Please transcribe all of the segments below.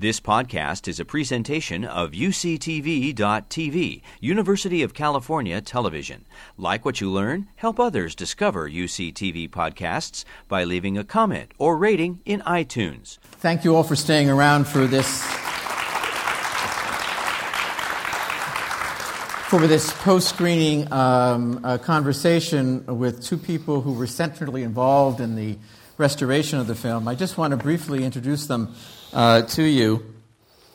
This podcast is a presentation of UCTV.tv, University of California Television. Like what you learn? Help others discover UCTV podcasts by leaving a comment or rating in iTunes. Thank you all for staying around for this for this post-screening um, uh, conversation with two people who were centrally involved in the restoration of the film. I just want to briefly introduce them uh, to you.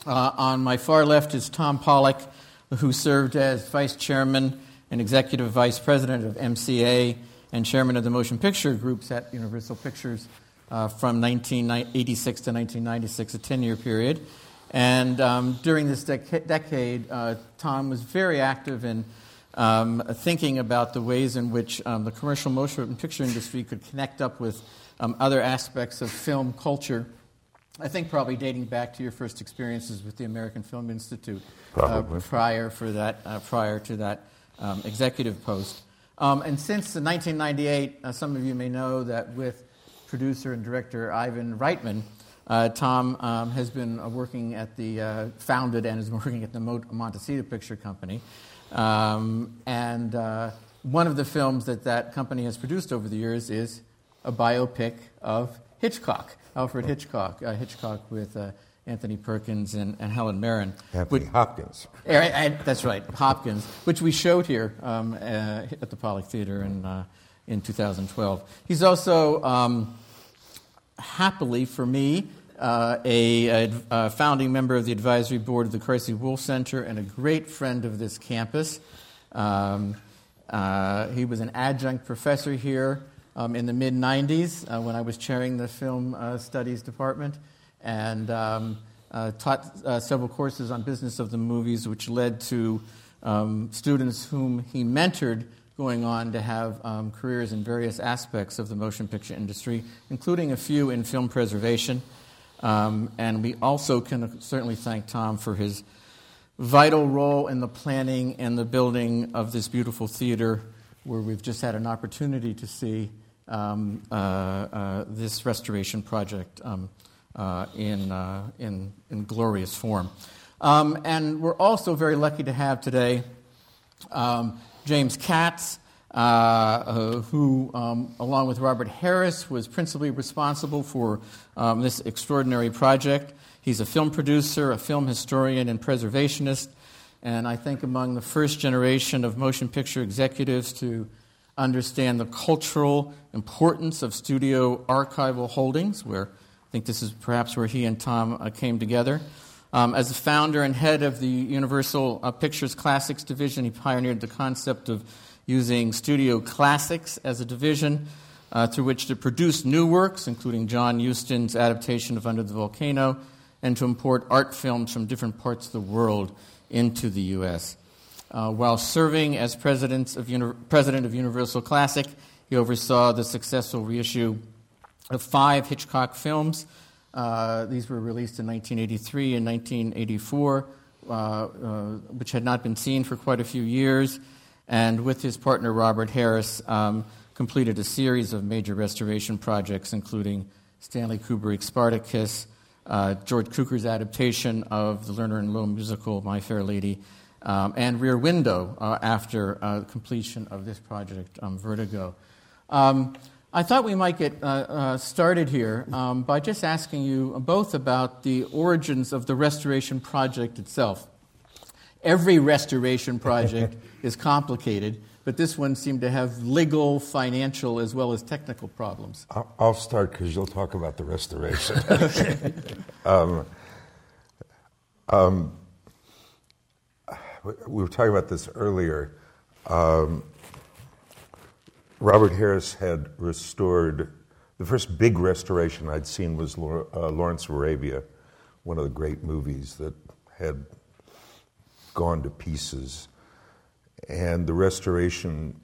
Uh, on my far left is Tom Pollock, who served as vice chairman and executive vice president of MCA and chairman of the motion picture groups at Universal Pictures uh, from 1986 to 1996, a 10 year period. And um, during this dec- decade, uh, Tom was very active in um, thinking about the ways in which um, the commercial motion picture industry could connect up with um, other aspects of film culture I think probably dating back to your first experiences with the American Film Institute uh, prior for that uh, prior to that um, executive post. Um, and since 1998, uh, some of you may know that with producer and director Ivan Reitman, uh, Tom um, has been uh, working at the uh, founded and is working at the Montecito Picture Company. Um, and one of the films that that company has produced over the years is a biopic of Hitchcock. Alfred Hitchcock, uh, Hitchcock with uh, Anthony Perkins and, and Helen Mirren. Anthony which, Hopkins. I, I, that's right, Hopkins, which we showed here um, uh, at the Pollock Theater in, uh, in 2012. He's also, um, happily for me, uh, a, a, a, founding member of the advisory board of the Carsey Wolf Center and a great friend of this campus. Um, uh, he was an adjunct professor here um, in the mid 90s uh, when I was chairing the film uh, studies department and um, uh, taught uh, several courses on business of the movies, which led to um, students whom he mentored going on to have um, careers in various aspects of the motion picture industry, including a few in film preservation. Um, and we also can certainly thank Tom for his vital role in the planning and the building of this beautiful theater where we've just had an opportunity to see um, uh, uh, this restoration project um, uh, in, in, in, glorious form. Um, and we're also very lucky to have today um, James Katz, uh, who, um, along with Robert Harris, was principally responsible for this extraordinary project. He's a film producer, a film historian, and preservationist, and I think among the first generation of motion picture executives to understand the cultural importance of studio archival holdings, where I think this is perhaps where he and Tom uh, came together. Um, as the founder and head of the Universal uh, Pictures Classics division, he pioneered the concept of using studio classics as a division uh, through which to produce new works, including John Huston's adaptation of Under the Volcano, and to import art films from different parts of the world into the U.S. Uh, while serving as president of, Uni- president of Universal Classic, he oversaw the successful reissue of five Hitchcock films. Uh, these were released in 1983 and 1984, uh, uh, which had not been seen for quite a few years. And with his partner Robert Harris, um, completed a series of major restoration projects, including Stanley Kubrick's Spartacus, uh, George Cukor's adaptation of the Lerner and Loewe musical My Fair Lady, um, and Rear Window uh, after uh, completion of this project, um, Vertigo. Um, I thought we might get uh, uh, started here um, by just asking you both about the origins of the restoration project itself. Every restoration project is complicated, but this one seemed to have legal, financial, as well as technical problems. I'll start because you'll talk about the restoration. we were talking about this earlier. Um, Robert Harris had restored the first big restoration I'd seen was uh, Lawrence of Arabia, one of the great movies that had gone to pieces. And the restoration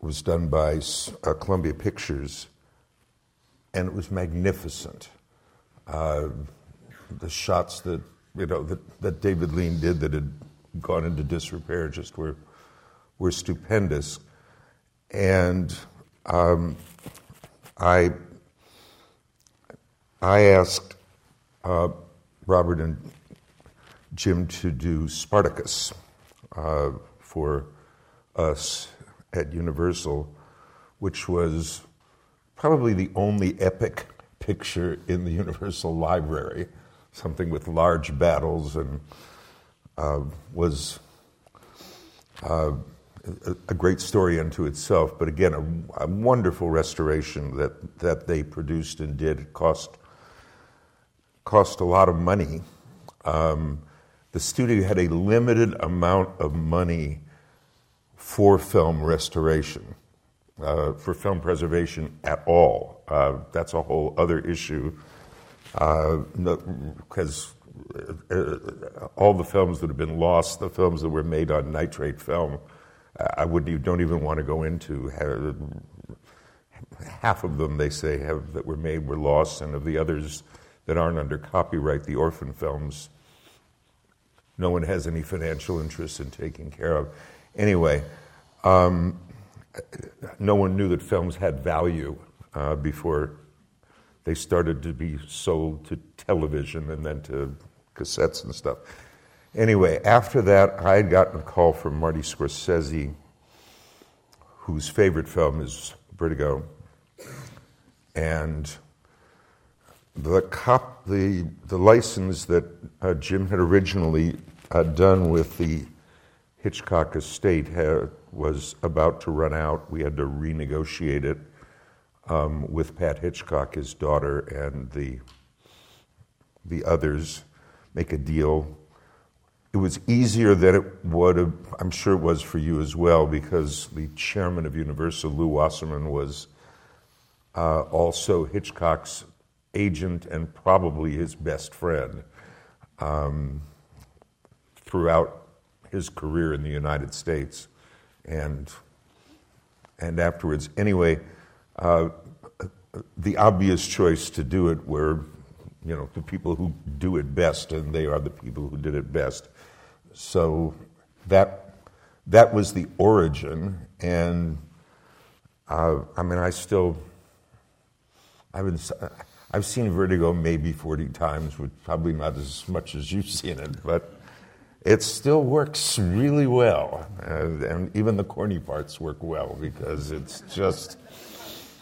was done by uh, Columbia Pictures, and it was magnificent. Uh, the shots that you know that, that David Lean did that had gone into disrepair just were, were stupendous. And um, I, I asked uh, Robert and Jim to do Spartacus uh, for us at Universal, which was probably the only epic picture in the Universal Library, something with large battles and uh, was uh, a, great story unto itself. But again, a, a, wonderful restoration that, that they produced and did. It cost, cost a lot of money. Um, the studio had a limited amount of money for film restoration, uh, for film preservation at all. Uh, that's a whole other issue because uh, all the films that have been lost, the films that were made on nitrate film, I would don't even want to go into. Half of them, they say, have, that were made were lost, and of the others that aren't under copyright, the orphan films, no one has any financial interest in taking care of. Anyway, um, no one knew that films had value uh, before they started to be sold to television and then to cassettes and stuff. Anyway, after that, I had gotten a call from Marty Scorsese, whose favorite film is Vertigo. And the, cop, the, the license that uh, Jim had originally uh, done with the Hitchcock estate had, was about to run out. We had to renegotiate it um, with Pat Hitchcock, his daughter, and the, the others, make a deal. It was easier than it would have, I'm sure it was for you as well, because the chairman of Universal, Lew Wasserman, was uh, also Hitchcock's agent and probably his best friend um, throughout his career in the United States and, and afterwards. Anyway, uh, the obvious choice to do it were, you know, the people who do it best, and they are the people who did it best. So that that was the origin, and uh, I mean, I still, I've been, I've seen Vertigo maybe forty times, which probably not as much as you've seen it, but it still works really well, and, and even the corny parts work well because it's just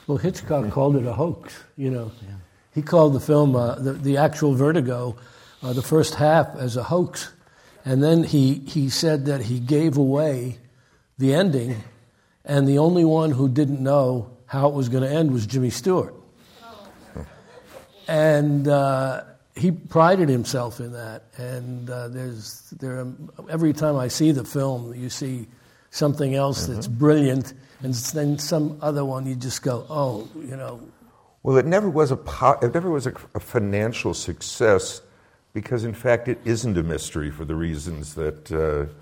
well, Hitchcock called it a hoax. You know, yeah. he called the film uh, the, the actual Vertigo, uh, the first half, as a hoax, and then he he said that he gave away the ending, and the only one who didn't know how it was going to end was Jimmy Stewart, and. Uh, he prided himself in that, and uh, there's there. every time I see the film, you see something else mm-hmm. that's brilliant, and then some other one you just go, oh, you know. Well, it never was a po- it never was a, a, financial success because, in fact, it isn't a mystery for the reasons that. Uh,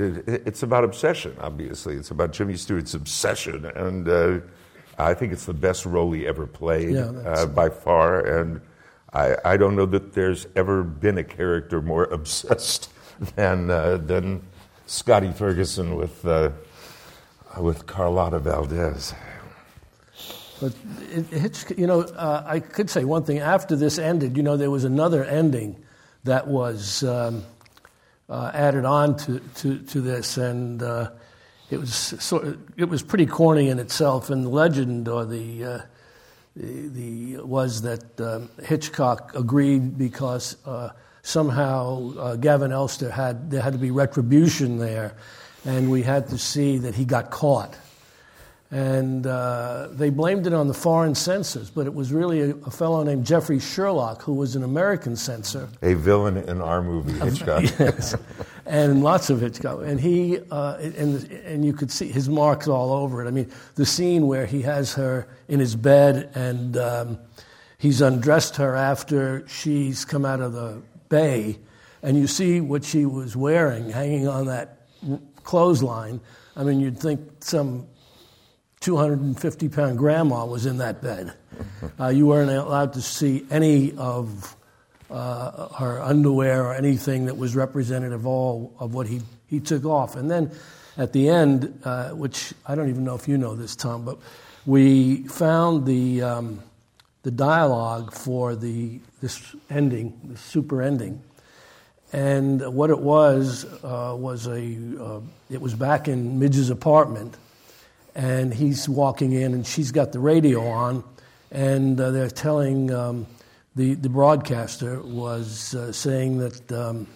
it's about obsession, obviously. It's about Jimmy Stewart's obsession, and uh, I think it's the best role he ever played yeah, uh, by far. And I, I, don't know that there's ever been a character more obsessed than uh, than Scotty Ferguson with uh, with Carlotta Valdez. But it, it, you know, uh, I could say one thing. After this ended, you know, there was another ending that was um, uh, added on to, to, to this, and uh, it was sort of, it was pretty corny in itself. And the legend or the uh, the, the was that um, Hitchcock agreed because uh, somehow uh, Gavin Elster had there had to be retribution there and we had to see that he got caught. And uh, they blamed it on the foreign censors, but it was really a, a, fellow named Geoffrey Shurlock, who was an American censor. A villain in our movie, Hitchcock. yes, and lots of Hitchcock. And he, uh, and, and you could see his marks all over it. I mean, the scene where he has her in his bed and um, he's undressed her after she's come out of the bay, and you see what she was wearing hanging on that clothesline, I mean, you'd think some 250 pound grandma was in that bed. Uh, you weren't allowed to see any of uh, her underwear or anything that was representative of all of what he, he took off. And then at the end, uh, which I don't even know if you know this, Tom, but we found the, um, the dialogue for the this ending, the super ending. And what it was uh, was a uh, it was back in Midge's apartment, and he's walking in, and she's got the radio on, and uh, they're telling um, the the broadcaster was uh, saying that um,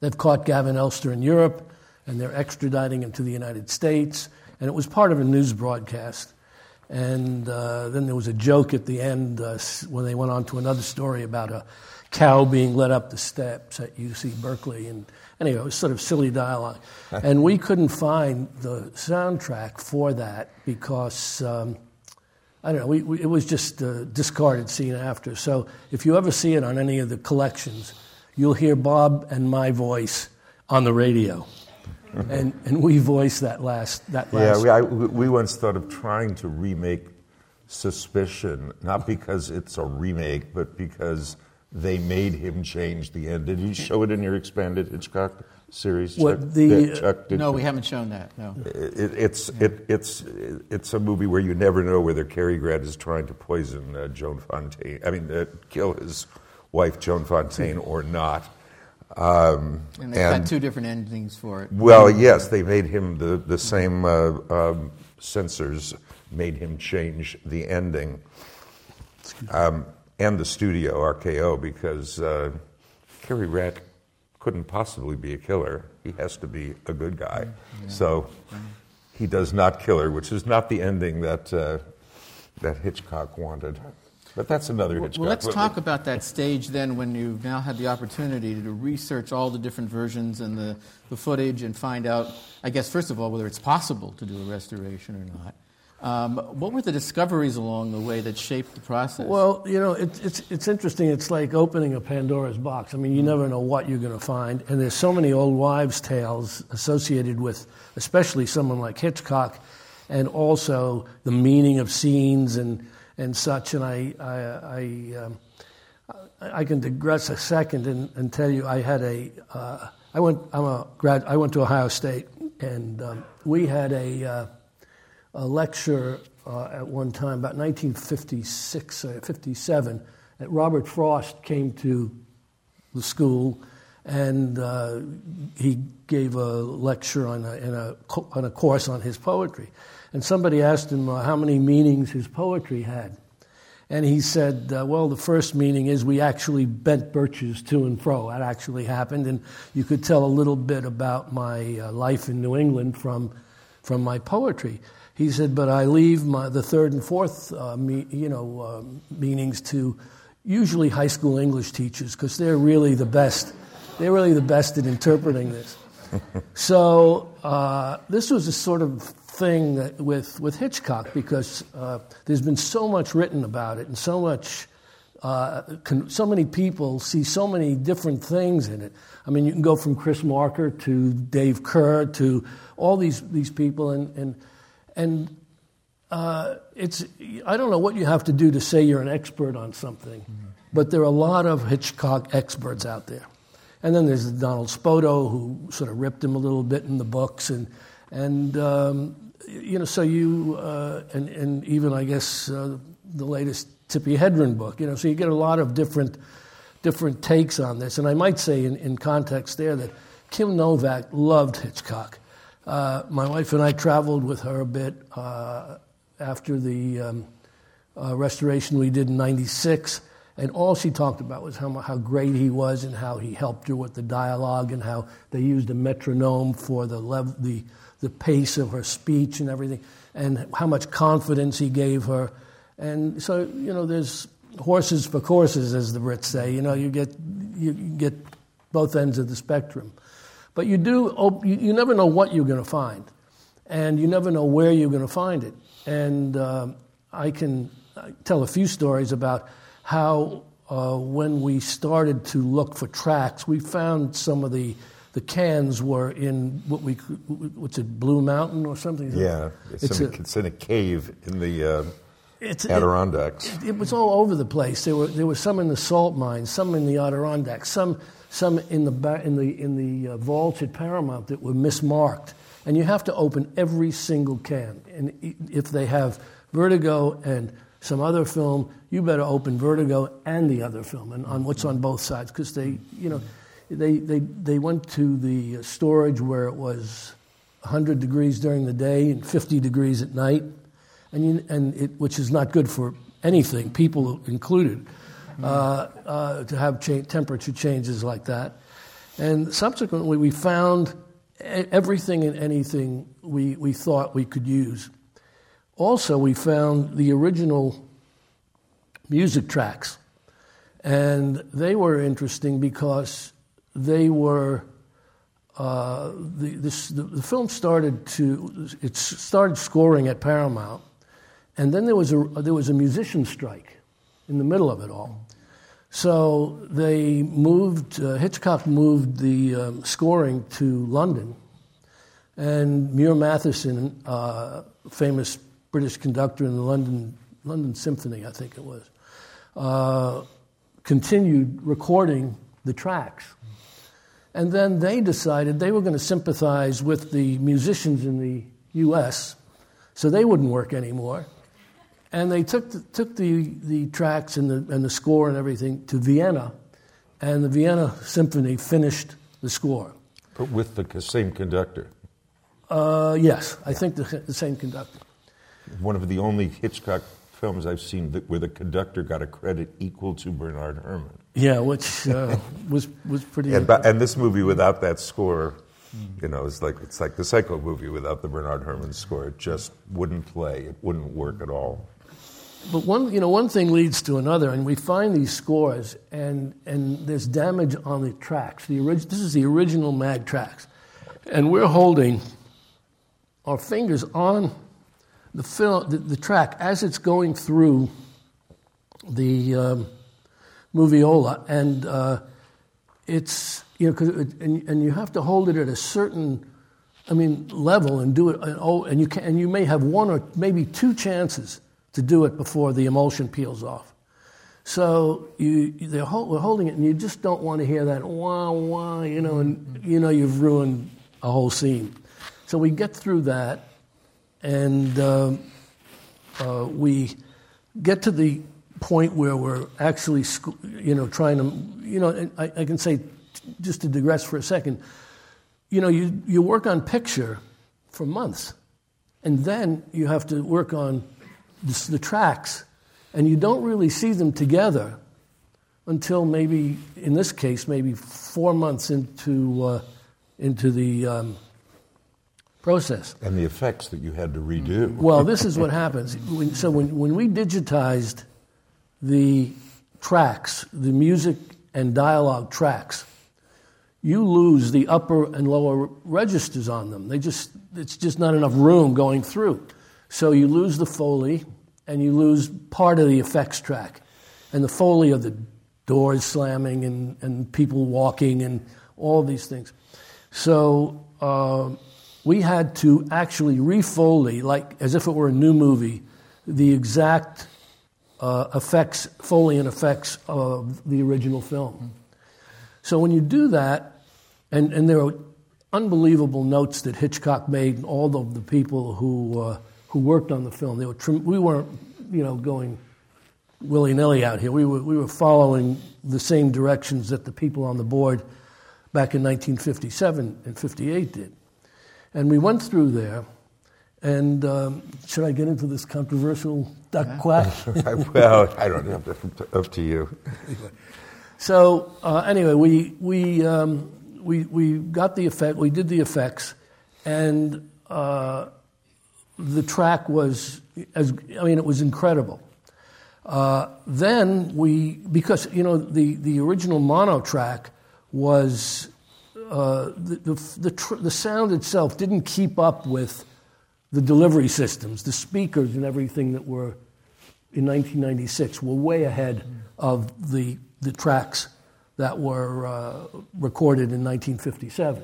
they've caught Gavin Elster in Europe, and they're extraditing him to the United States, and it was part of a news broadcast. And uh, then there was a joke at the end uh, when they went on to another story about a cow being led up the steps at UC Berkeley. And anyway, it was sort of silly dialogue. and we couldn't find the soundtrack for that because, um, I don't know, we, we, it was just a discarded scene after. So if you ever see it on any of the collections, you'll hear Bob and my voice on the radio. And, and we voiced that last that last. Yeah, we, I, we once thought of trying to remake Suspicion, not because it's a remake, but because they made him change the end. Did you show it in your expanded Hitchcock series? What Chuck? the- Yeah, Chuck, did No, you? we haven't shown that. No. It, it's it, it's it's a movie where you never know whether Cary Grant is trying to poison uh, Joan Fontaine. I mean, uh, kill his wife Joan Fontaine or not. Um, And they've had two different endings for it. well, yes, they made him the the same uh, um, censors made him change the ending, um, and the studio RKO because uh, Cary Grant couldn't possibly be a killer. He has to be a good guy. So he does not kill her, which is not the ending that uh, that Hitchcock wanted. But that's another Hitchcock. Well, let's movie. talk about that stage then when you've now had the opportunity to research all the different versions and the, the footage and find out, I guess, first of all, whether it's possible to do a restoration or not. Um, what were the discoveries along the way that shaped the process? Well, you know, it, it's it's interesting. It's like opening a Pandora's box. I mean, you never know what you're going to find, and there's so many old wives' tales associated with, especially someone like Hitchcock, and also the meaning of scenes and and such. And I I I, um, I can digress a second and, and tell you I had a uh, I went I'm a grad I went to Ohio State and um, we had a uh, a lecture uh, at one time, about 1956, uh, 57, that Robert Frost came to the school and uh, he gave a lecture on a, a, on a course on his poetry. And somebody asked him uh, how many meanings his poetry had. And he said, uh, Well, the first meaning is we actually bent birches to and fro. That actually happened. And you could tell a little bit about my uh, life in New England from, from my poetry. He said, But I leave my, the third and fourth uh, me, you know, um meanings to usually high school English teachers because they're really the best. They're really the best at interpreting this. so uh, this was a sort of thing that with, with Hitchcock because uh, there's been so much written about it and so much, uh, so many people see so many different things in it. I mean, you can go from Chris Marker to Dave Kehr to all these, these people, and, and, and uh, it's, I don't know what you have to do to say you're an expert on something, but there are a lot of Hitchcock experts out there. And then there's Donald Spoto, who sort of ripped him a little bit in the books, and and um, you know, so you uh, and and even I guess uh, the latest Tippi Hedren book, you know, so you get a lot of different different takes on this. And I might say in, in context there that Kim Novak loved Hitchcock. Uh, my wife and I traveled with her a bit uh, after the um, uh, restoration we did in '96. And all she talked about was how, how great he was and how he helped her with the dialogue and how they used a metronome for the, lev- the, the pace of her speech and everything, and how much confidence he gave her. And so, you know, there's horses for courses, as the Brits say. You know, you get, you get both ends of the spectrum. But you do, you, never know what you're going to find, and you never know where you're going to find it. And um I can tell a few stories about how uh, when we started to look for tracks, we found some of the the cans were in what we what's it Blue Mountain or something. Yeah, it's, It's in, a, it's in a cave in the uh, It's, it, Adirondacks. it was all over the place. There were there were some in the salt mines, some in the Adirondacks, some some in the ba- in the in the uh, vaults at Paramount that were mismarked, and you have to open every single can. And if they have vertigo and some other film, you better open Vertigo and the other film, and on what's on both sides, because they, you know, they, they, they went to the storage where it was 100 degrees during the day and 50 degrees at night, and, you, and it, which is not good for anything, people included, uh, uh, to have cha- temperature changes like that. And subsequently, we found everything and anything we, we thought we could use. Also, we found the original music tracks, and they were interesting because they were. Uh, the, this, the, the, film started to it started scoring at Paramount, and then there was a there was a musician strike in the middle of it all. So they moved uh, Hitchcock moved the um, scoring to London, and Muir Mathieson, uh, famous British conductor in the London London Symphony, I think it was, uh, continued recording the tracks. And then they decided they were going to sympathize with the musicians in the U.S., so they wouldn't work anymore. And they took the, took the, the tracks and the, and the score and everything to Vienna, and the Vienna Symphony finished the score. But with the same conductor? Uh, yes, I think the, the same conductor. One of the only Hitchcock films I've seen that, where the conductor got a credit equal to Bernard Herrmann. Yeah, which uh, was was pretty. And, and, this movie without that score, you know, it's like it's like the Psycho movie without the Bernard Herrmann score. It just wouldn't play. It wouldn't work at all. But one, you know, one thing leads to another, and we find these scores, and and there's damage on the tracks. The orig- this is the original mag tracks, and we're holding our fingers on the, film, the, the track as it's going through the um, moviola, and uh, it's you know, it, and, and you have to hold it at a certain, I mean, level and do it. And, oh, and you can, and you may have one or maybe two chances to do it before the emulsion peels off. So you, they're hold, we're holding it, and you just don't want to hear that wah wah, you know, and you know you've ruined a whole scene. So we get through that, and uh, uh, we get to the point where we're actually, you know, trying to, you know, I, I, can say, just to digress for a second, you know, you, you work on picture for months, and then you have to work on the, the tracks, and you don't really see them together until maybe, in this case, maybe four months into, uh, into the um, process. And the effects that you had to redo. Well, this is what happens. So when, when we digitized the tracks, the music and dialogue tracks, you lose the upper and lower registers on them. They just, it's just not enough room going through. So you lose the Foley and you lose part of the effects track. And the Foley of the doors slamming and, and people walking and all these things. So uh, we had to actually refoley, like as if it were a new movie, the exact uh, effects, Foley and effects of the original film. So when you do that, and, and there are unbelievable notes that Hitchcock made, and all of the people who, uh, who worked on the film, they were we weren't, you know, going willy nilly out here. We were, we were following the same directions that the people on the board back in 1957 and 58 did. And we went through there, and um, should I get into this controversial duck quack? well, I don't know. Up to you. So uh, anyway, we we um, we we got the effect. We did the effects, and uh, the track was as I mean, it was incredible. Uh, then we because you know the the original mono track was uh, the, the, the, tr- the, sound itself didn't keep up with the delivery systems, the speakers and everything that were in 1996 were way ahead of the, the tracks that were uh, recorded in 1957.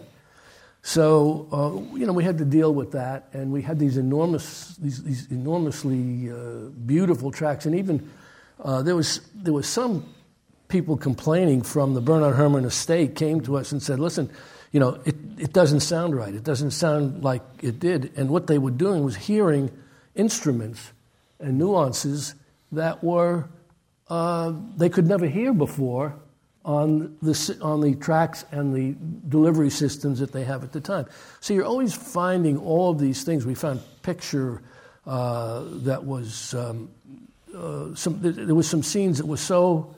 So uh, you know we had to deal with that, and we had these enormous, these, these enormously uh, beautiful tracks, and even uh, there was there was some people complaining from the Bernard Herrmann estate came to us and said, listen, you know, it, it doesn't sound right. It doesn't sound like it did. And what they were doing was hearing instruments and nuances that were uh, they could never hear before on the, on the tracks and the delivery systems that they have at the time. So you're always finding all of these things. We found picture uh, that was um, uh, some, there was some scenes that were so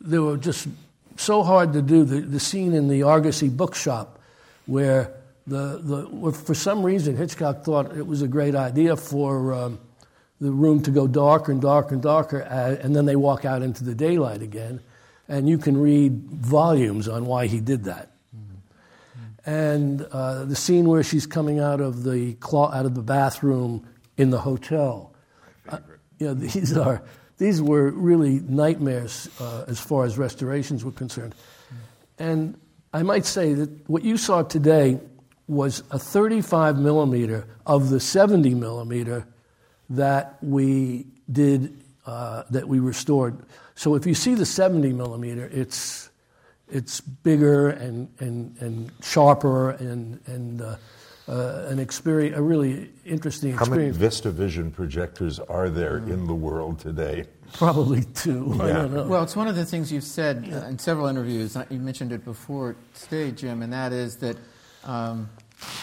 they were just so hard to do. The, the scene in the Argosy bookshop where the, the for some reason Hitchcock thought it was a great idea for um, the room to go darker and darker and darker, uh, and then they walk out into the daylight again, and you can read volumes on why he did that. Mm-hmm. And uh, the scene where she's coming out of the out of the bathroom in the hotel, uh, know, these are these were really nightmares uh, as far as restorations were concerned. And I might say that what you saw today was a 35 millimeter of the 70 millimeter that we did, uh, that we restored. So if you see the 70 millimeter, it's, it's bigger and, and, and sharper and, and uh, uh, an experience, a really interesting experience. How many VistaVision projectors are there mm. in the world today? Probably two. Yeah. I don't know. Well, it's one of the things you've said yeah. in several interviews. You mentioned it before today, Jim, and that is that um,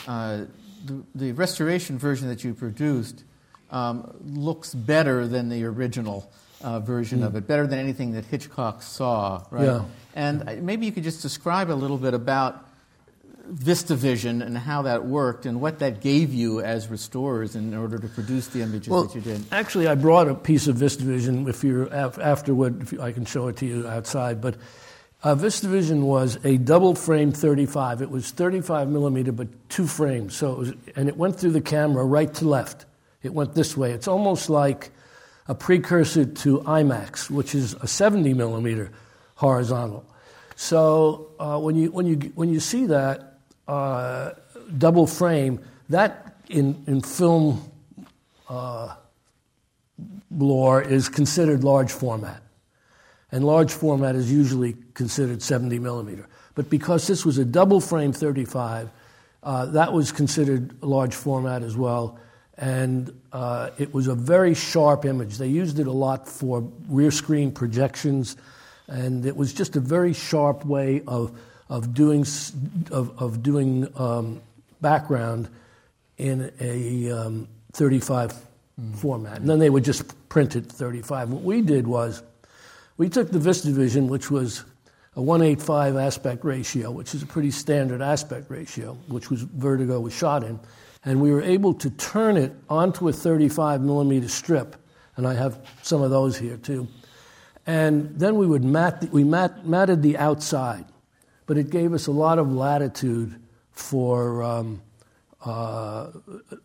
uh, the, the, restoration version that you produced um, looks better than the original uh, version mm. of it, better than anything that Hitchcock saw, right? Yeah. And maybe you could just describe a little bit about VistaVision and how that worked and what that gave you as restorers in order to produce the images well, that you did. Actually, I brought a piece of VistaVision. If you're afterward, if you, I can show it to you outside. But uh, VistaVision was a double frame 35. It was 35 millimeter, but two frames. So it was, and it went through the camera right to left. It went this way. It's almost like a precursor to IMAX, which is a 70 millimeter horizontal. So uh, when, you, when, you, when you see that uh, double frame, that in, in film uh, lore is considered large format. And large format is usually considered 70 millimeter. But because this was a double frame 35, uh, that was considered large format as well and uh, it was a very sharp image. They used it a lot for rear screen projections, and it was just a very sharp way of, of doing, of, of doing um, background in a um, 35 mm. format. And then they would just print it 35. What we did was we took the VistaVision, which was a 185 aspect ratio, which is a pretty standard aspect ratio, which was Vertigo was shot in and we were able to turn it onto a 35 millimeter strip, and I have some of those here too. And then we would mat we mat, matted the outside, but it gave us a lot of latitude for um, uh,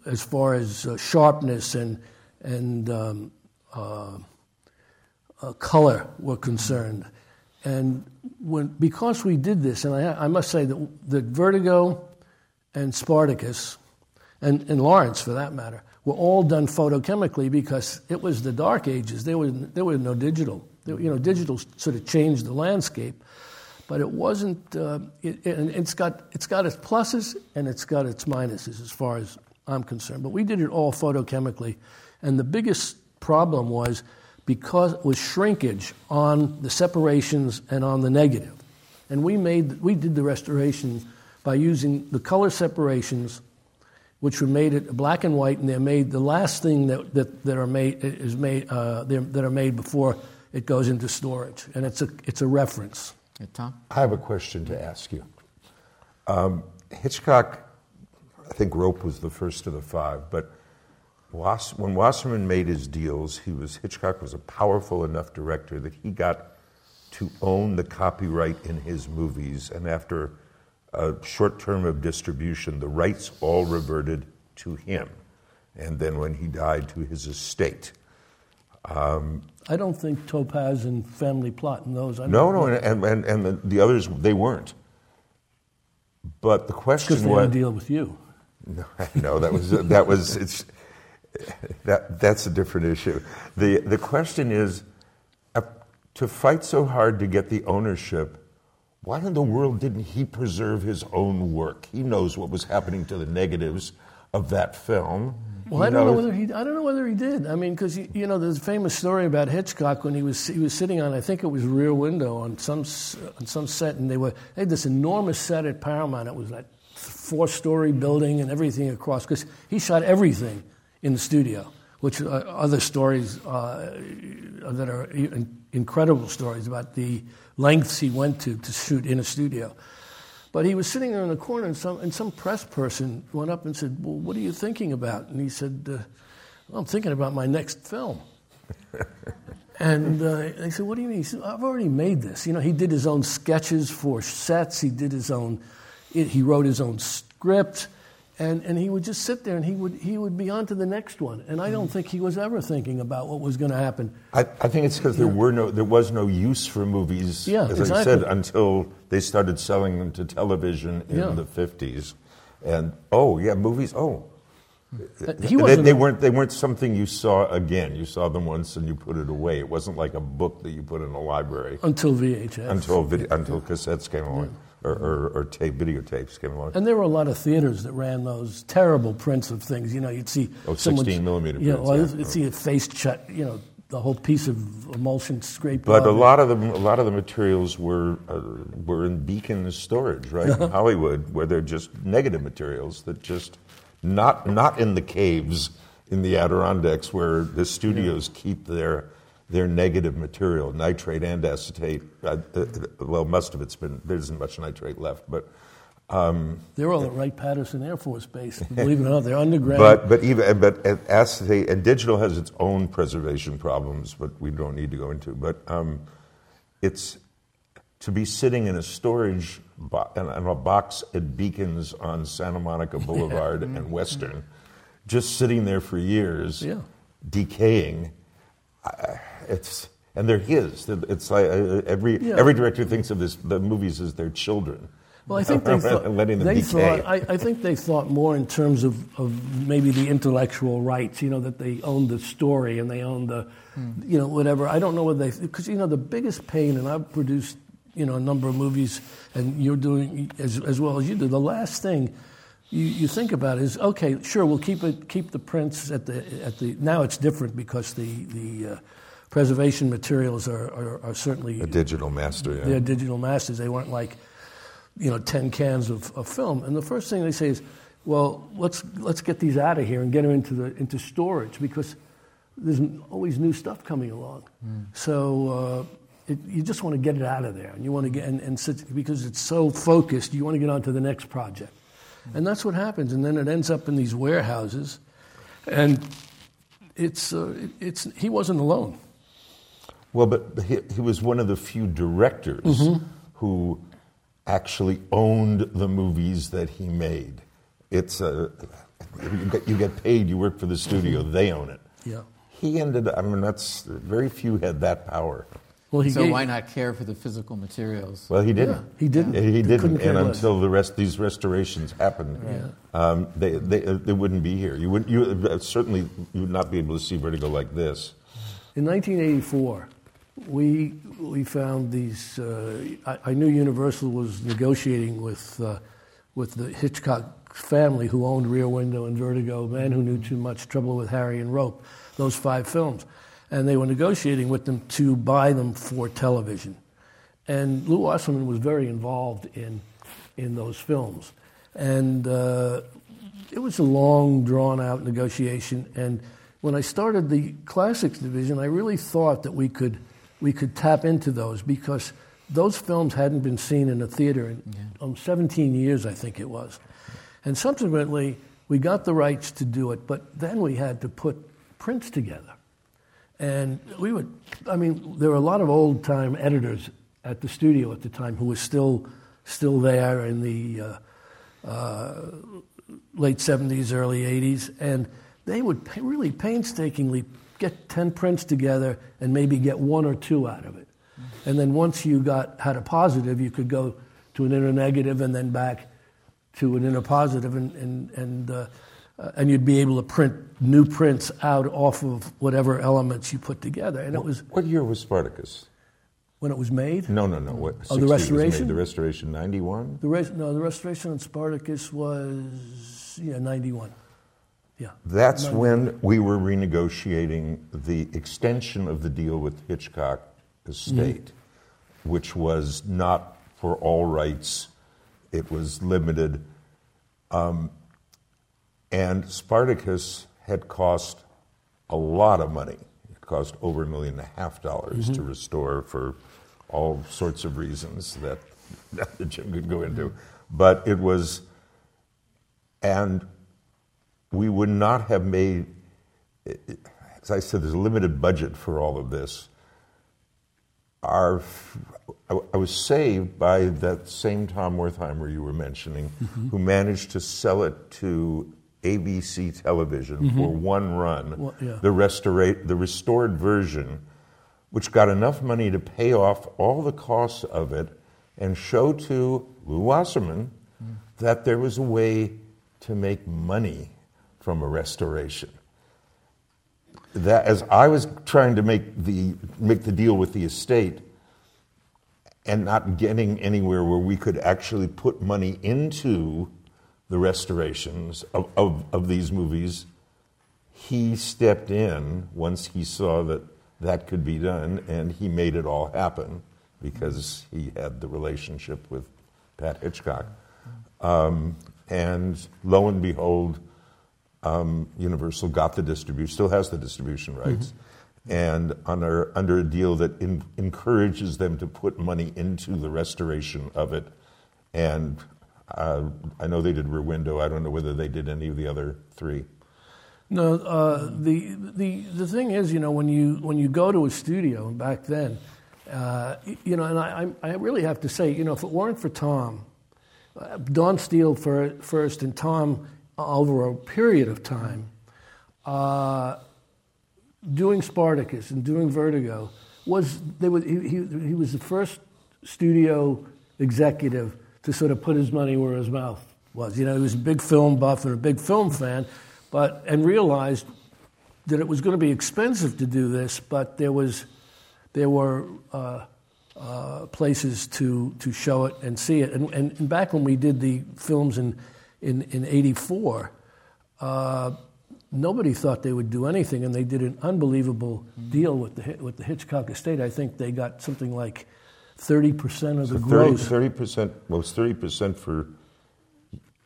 as far as uh, sharpness and and um, uh, uh color were concerned. And when, because we did this, and I, I must say that, that Vertigo and Spartacus and, and Lawrence for that matter, were all done photochemically because it was the dark ages. There was, there was no digital. There, you know, digital sort of changed the landscape, but it wasn't. Uh, it, it, it's got it's got its pluses and it's got its minuses as far as I'm concerned. But we did it all photochemically, and the biggest problem was because it was shrinkage on the separations and on the negative. and we made we did the restoration by using the color separations which were made it black and white, and they're made the last thing that, that, that are made is made uh, that are made before it goes into storage, and it's a it's a reference. Hey, Tom, I have a question to ask you. Um, Hitchcock, I think Rope was the first of the five, but when Wasserman made his deals, he was Hitchcock was a powerful enough director that he got to own the copyright in his movies, and after a short term of distribution, the rights all reverted to him. And then when he died, to his estate. Um, I don't think Topaz and Family Plot and those. I no, no, and, and, and the, the, others, they weren't. But the question was. Because they didn't deal with you. No, no that was, that was, it's, that, that's a different issue. The, the question is uh, to fight so hard to get the ownership why in the world didn't he preserve his own work? He knows what was happening to the negatives of that film. Well, I don't know whether he. I don't know whether he did. I mean, because you know, there's a famous story about Hitchcock when he was he was sitting on, I think it was Rear Window on some on some set, and they were they had this enormous set at Paramount. It was like four story building and everything across because he shot everything in the studio, which are other stories uh, that are incredible stories about the lengths he went to to shoot in a studio. But he was sitting there in the corner, and some, and some press person went up and said, Well, what are you thinking about? And he said, uh, well, I'm thinking about my next film. and uh, they said, What do you mean? He said, I've already made this. You know, he did his own sketches for sets, he did his own, he wrote his own script. And, and he would just sit there and he would, he would be on to the next one. And I don't think he was ever thinking about what was going to happen. I, I think it's because there, were no, there was no use for movies, yeah, as exactly. I said, until they started selling them to television in Yeah. the 50s. And, oh, yeah, movies, oh. He they, they weren't, they weren't something you saw again. You saw them once and you put it away. It wasn't like a book that you put in a library Until VHS. until, vid- until cassettes came along or, or, or tape, videotapes came along. And there were a lot of theaters that ran those terrible prints of things. You know, you'd see Oh, 16 millimeter Yeah, prints, well, yeah. you'd see a face shut. You know, the whole piece of emulsion scraped. But a lot of them, a lot of the materials were uh, were in Beacon storage, right in Hollywood, where they're just negative materials that just not not in the caves in the Adirondacks where the studios keep their their negative material, nitrate and acetate. Uh, uh, well, most of it's been there isn't much nitrate left, but They're all at Wright Patterson Air Force Base. Believe it or not, they're underground. But but even but acetate and digital has its own preservation problems, but we don't need to go into. But um, it's to be sitting in a storage bo- in, a box at Bekins on Santa Monica Boulevard and Western, just sitting there for years, Yeah. decaying. I- It's and they're his. It's like uh, every Yeah. every director thinks of this the movies as their children. Well, I think they thought, letting them they decay. thought I, I think they thought more in terms of, of maybe the intellectual rights, you know, that they owned the story and they owned the, you know, whatever. I don't know what they, because, you know, the biggest pain, and I've produced, you know, a number of movies, and you're doing as, as well as you do, the last thing you, you think about is, okay, sure, we'll keep it, keep the prints at the, at the, now it's different because the, the uh, preservation materials are, are, are certainly a digital master. Yeah. they're digital masters. They weren't like, you know, 10 cans of, of film. And the first thing they say is, well, let's, let's get these out of here and get them into, the, into storage because there's always new stuff coming along. So uh, it, you just want to get it out of there. And you want to get, and, and sit, because it's so focused, you want to get on to the next project. And that's what happens. And then it ends up in these warehouses. And it's, uh, it- it's, he wasn't alone. Well, but he, he was one of the few directors Mm-hmm. who actually owned the movies that he made. It's a, you, get, you get paid, you work for the studio, they own it. Yeah. He ended. I mean, that's very few had that power. Well, he so gave- why not care for the physical materials? Well, he didn't. Yeah, he didn't. He He didn't, and less. until the rest these restorations happened, um, they, they they wouldn't be here. You would you uh, certainly you would not be able to see Vertigo like this. In 1984, we, we found these. Uh, I, I knew Universal was negotiating with, uh, with the Hitchcock family who owned Rear Window and Vertigo, Man Who Knew Too Much, Trouble with Harry and Rope, those five films. And they were negotiating with them to buy them for television. And Lew Wasserman was very involved in, in those films. And uh, it was a long, drawn out negotiation. And when I started the classics division, I really thought that we could, we could tap into those because those films hadn't been seen in a theater in um, 17 years, I think it was. And subsequently, we got the rights to do it, but then we had to put prints together. And we would, I mean, there were a lot of old time editors at the studio at the time who were still, still there in the uh, uh, late 70s, early 80s. And they would really painstakingly get 10 prints together and maybe get one or two out of it. And then once you got, had a positive, you could go to an inner negative and then back to an inner positive and, and, and, uh, uh, and you'd be able to print new prints out off of whatever elements you put together. And it was What year was Spartacus? when it was made. No, no, no. What, Oh, the 60 was made. restoration? The restoration, ninety-one. The res- no, the restoration on Spartacus was yeah ninety one. Yeah. That's when we were renegotiating the extension of the deal with Hitchcock Estate, which was not for all rights, it was limited. Um, and Spartacus had cost a lot of money. It cost over a million and a half dollars to restore for all sorts of reasons that, that Jim could go into. But it was, and we would not have made, as I said, there's a limited budget for all of this. Our, I was saved by that same Tom Wertheimer you were mentioning, mm-hmm. who managed to sell it to ABC television mm-hmm. for one run, Well, yeah. the, restora- the restored version, which got enough money to pay off all the costs of it and show to Lew Wasserman mm. that there was a way to make money from a restoration. That as I was trying to make the make the deal with the estate and not getting anywhere where we could actually put money into the restorations of, of, of these movies, he stepped in once he saw that that could be done and he made it all happen because he had the relationship with Pat Hitchcock. Um, and lo and behold, um, Universal got the distribution, still has the distribution rights, and under, under a deal that in, encourages them to put money into the restoration of it. And uh, I know they did Rear Window. I don't know whether they did any of the other three. No, uh, the the the thing is, you know, when you when you go to a studio back then, uh, you know, and I I I really have to say, you know, if it weren't for Tom, uh, Don Steele for, first and Tom over a period of time, uh, doing Spartacus and doing Vertigo was they was he, he, he was the first studio executive to sort of put his money where his mouth was. You know, he was a big film buff and a big film fan, but and realized that it was going to be expensive to do this, but there was there were uh, uh, places to to show it and see it. And, and, and back when we did the films in in in '84. Uh, nobody thought they would do anything, and they did an unbelievable deal with the with the Hitchcock estate. I think they got something like thirty percent of the gross. 30 percent. Well, it's thirty percent for.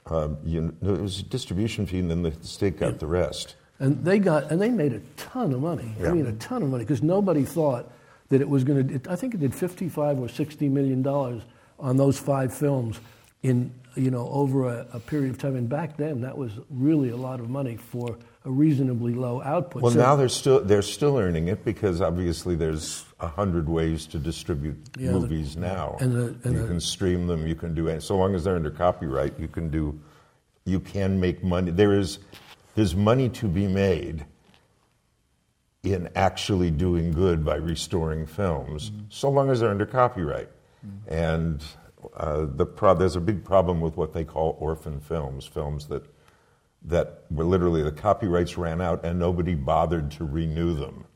Um, you know, it was a distribution fee, and then the state got the rest. And they got and they made a ton of money. I mean, a ton of money because nobody thought that it was going to. I think it did fifty-five or sixty million dollars on those five films in you know over a, a period of time. And back then, that was really a lot of money for a reasonably low output. Well, So- now they're still they're still earning it because obviously there's a hundred ways to distribute Yeah, the- movies now. and the- and you the- can stream them. You can do it so long as they're under copyright. You can do. You can make money. There is there's money to be made in actually doing good by restoring films, mm-hmm. so long as they're under copyright. Mm-hmm. And uh, the pro- there's a big problem with what they call orphan films, films that that were literally the copyrights ran out and nobody bothered to renew them.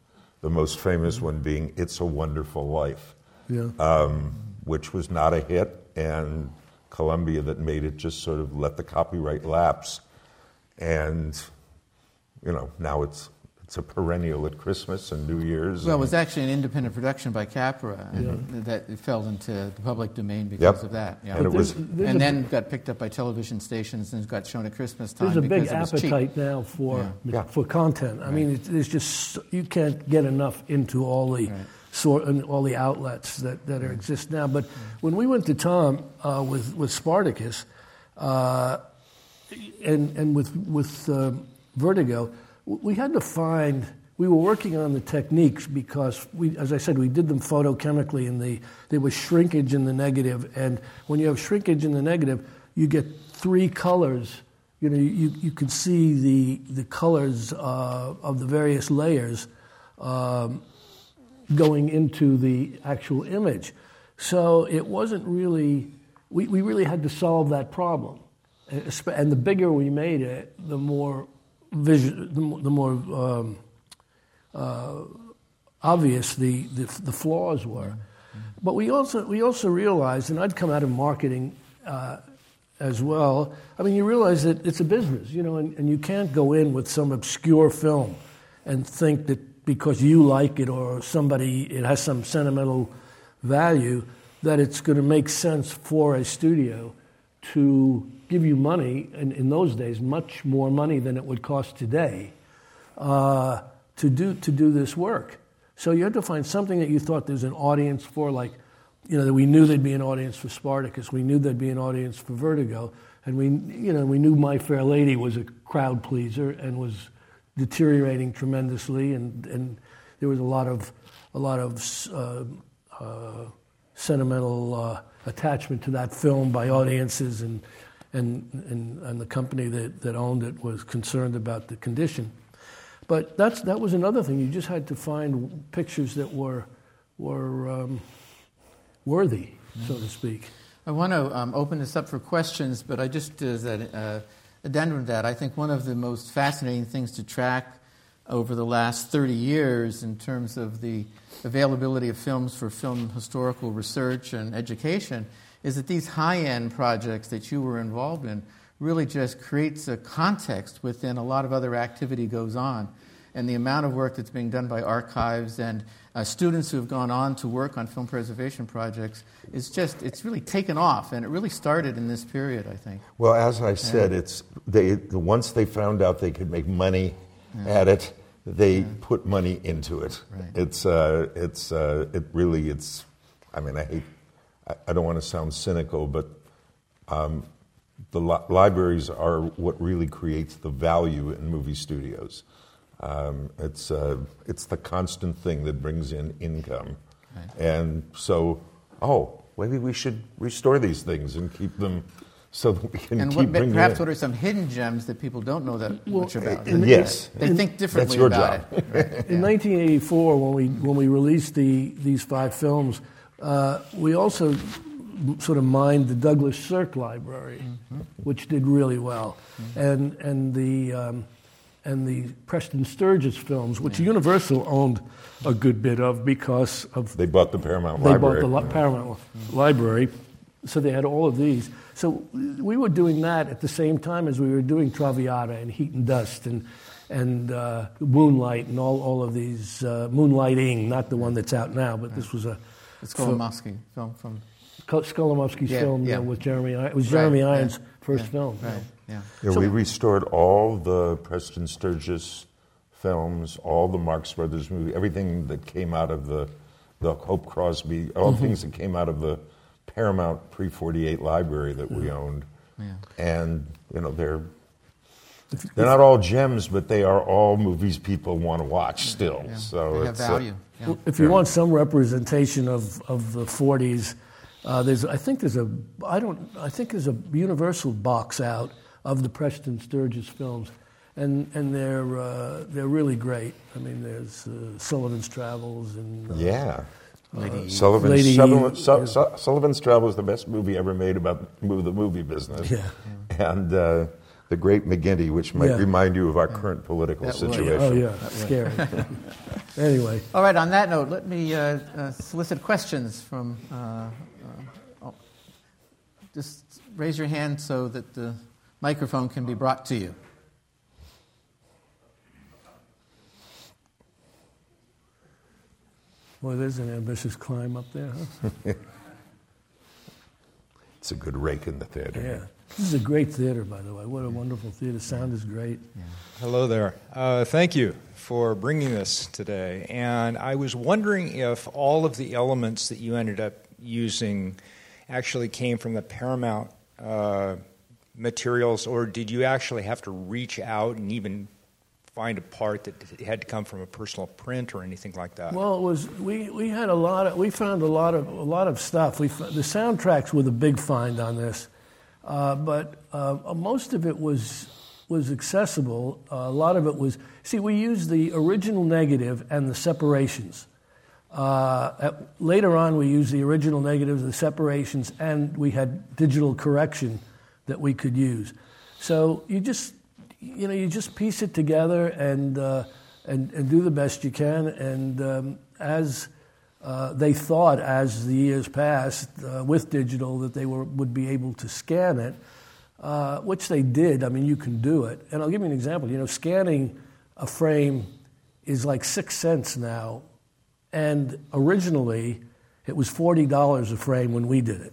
The most famous one being "It's a Wonderful Life," yeah. um, which was not a hit, and Columbia that made it just sort of let the copyright lapse, and you know now it's it's a perennial at Christmas and New Year's. Well, it was actually an independent production by Capra, and that it fell into the public domain because Yep. of that. Yeah. And it was- There's- there's and a- then got picked up by television stations and got shown at Christmas time There's a big because it was cheap. appetite now for Yeah. Yeah. for content. I mean, it, there's just you can't get enough into all the sort and all the outlets that, that are, exist now. But when we went to Tom uh, with with Spartacus, uh, and and with with uh, Vertigo, w- we had to find. We were working on the techniques because we, as I said, we did them photochemically, and the there was shrinkage in the negative. And when you have shrinkage in the negative, you get three colors. You know, you, you can see the the colors uh, of the various layers um, going into the actual image. So it wasn't really. We, we really had to solve that problem. And And the bigger we made it, the more vision, the more, the more um, uh, obvious the, the, the flaws were. But we also, we also realized, and I'd come out of marketing uh, as well. I mean, you realize that it's a business, you know, and, and you can't go in with some obscure film and think that because you like it or somebody, it has some sentimental value, that it's going to make sense for a studio to give you money, and in those days, much more money than it would cost today, uh, to, do, to do this work. So you had to find something that you thought there's an audience for, like, you know, that we knew there'd be an audience for Spartacus, we knew there'd be an audience for Vertigo, and we, you know, we knew My Fair Lady was a crowd pleaser and was deteriorating tremendously, and, and there was a lot of, a lot of uh, uh, sentimental uh, attachment to that film by audiences, and, and, and, and the company that, that owned it was concerned about the condition. But that's, that was another thing. You just had to find pictures that were, were um, worthy, so to speak. I want to um, open this up for questions, but I just, as an uh, addendum to that, I think one of the most fascinating things to track over the last 30 years in terms of the availability of films for film historical research and education is that these high end projects that you were involved in really just creates a context within a lot of other activity goes on. And the amount of work that's being done by archives and uh, students who have gone on to work on film preservation projects is just, it's really taken off. And it really started in this period, I think. Well, as I said, yeah. it's, they, once they found out they could make money yeah. at it, they yeah. put money into it. Right. It's, uh, it's, uh, it really, it's, I mean, I hate, I, I don't want to sound cynical, but um, the li- libraries are what really creates the value in movie studios. Um, it's, uh, it's the constant thing that brings in income. Right. And so, oh, maybe we should restore these things and keep them so that we can and keep what, perhaps in. what are some hidden gems that people don't know that well, much about? In, yes, they think differently That's your about job. it. Right. In 1984, when we when we released the these five films, uh, we also sort of mined the Douglas Sirk Library, mm-hmm. which did really well, mm-hmm. and and the um, and the Preston Sturges films, which yeah. Universal owned a good bit of because of they bought the Paramount they Library. They bought the Paramount mm-hmm. Library, so they had all of these. So we were doing that at the same time as we were doing Traviata and Heat and Dust and and uh, Moonlight and all, all of these uh, Moonlighting, not the one that's out now, but this was a it's Skolimowski film from Skolimowski's yeah, film yeah. with Jeremy. It was Jeremy right, Irons' yeah, first film. Right. Yeah. yeah so, we restored all the Preston Sturges films, all the Marx Brothers movies, everything that came out of the the Hope Crosby, all mm-hmm. things that came out of the Paramount pre 48 library that we owned. Yeah. And, you know, they're. They're not all gems, but they are all movies people want to watch still. Yeah. So they have uh, value. Uh, if you want some representation of, of the 40s, uh, there's I think there's a I don't I think there's a Universal box out of the Preston Sturges films, and and they're uh, they're really great. I mean, there's uh, Sullivan's Travels and uh, yeah, Lady, Sullivan's, Lady, Sullivan, yeah. Su- Sullivan's Travel is the best movie ever made about the movie business. Yeah. And uh, The Great McGinty, which might Yeah. remind you of our current political That would, yeah. situation. Oh yeah, scary. anyway, All right, on that note, let me uh, uh, solicit questions from. Uh, uh, oh, just raise your hand so that the microphone can be brought to you. Boy, there's an ambitious climb up there, huh? It's a good rake in the theater. Yeah. This is a great theater, by the way. What a wonderful theater. Sound is great. Hello there. Uh, thank you for bringing this today. And I was wondering if all of the elements that you ended up using actually came from the Paramount uh, materials, or did you actually have to reach out and even find a part that had to come from a personal print or anything like that? Well, it was we, we had a lot of we found a lot of a lot of stuff. We the soundtracks were the big find on this, uh, but uh, most of it was was accessible. Uh, a lot of it was see we used the original negative and the separations. Uh, at, later on, we used the original negatives, the separations, and we had digital correction that we could use. So you just you know, you just piece it together and, uh, and, and do the best you can. And um, as uh, they thought, as the years passed uh, with digital, that they were, would be able to scan it, uh, which they did. I mean, you can do it. And I'll give you an example. You know, scanning a frame is like six cents now, and originally it was forty dollars a frame when we did it.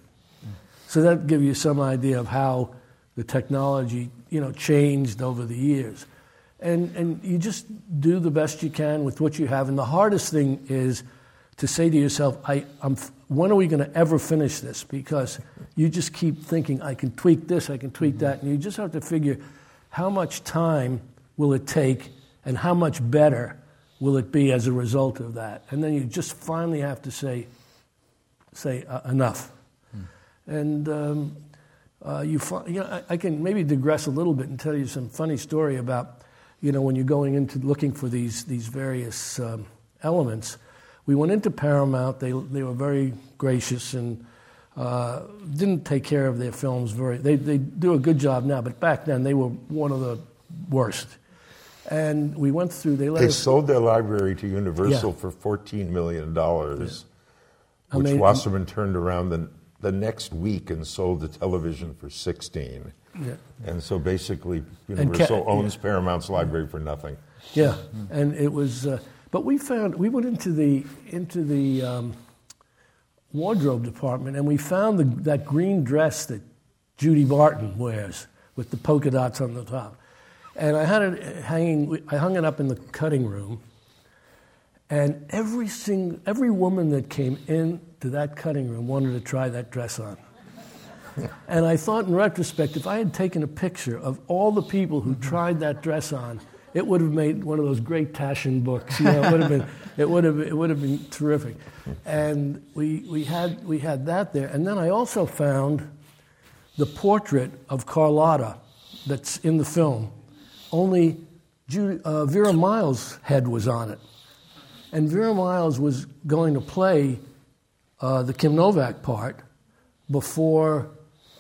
So that gives you some idea of how the technology, you know, changed over the years. And, and you just do the best you can with what you have. And the hardest thing is to say to yourself, I, I'm, when are we going to ever finish this? Because you just keep thinking, I can tweak this, I can tweak that. And you just have to figure how much time will it take and how much better will it be as a result of that. And then you just finally have to say, say uh, enough. And um, uh, you, you know, I, I, can maybe digress a little bit and tell you some funny story about, you know, when you're going into looking for these these various um, elements. We went into Paramount. They they were very gracious and uh, didn't take care of their films very. They they do a good job now, but back then they were one of the worst. And we went through. They let they us, sold their library to Universal Yeah. for fourteen million dollars, I which mean- Wasserman turned around the the next week and sold the television for sixteen. Yeah. And so basically, ca- Universal owns Paramount's library for nothing. Yeah, and it was. Uh, but we found we went into the into the um, wardrobe department and we found the, that green dress that Judy Barton wears with the polka dots on the top, and I had it hanging. I hung it up in the cutting room, and every single every woman that came into that cutting room wanted to try that dress on. And I thought in retrospect, if I had taken a picture of all the people who tried that dress on, it would have made one of those great Taschen books. You know, it would have been, it would have, it would have been terrific. And we, we, had, we had that there. And then I also found the portrait of Carlotta that's in the film. Only Ju- uh, Vera Miles' head was on it. And Vera Miles was going to play uh, the Kim Novak part before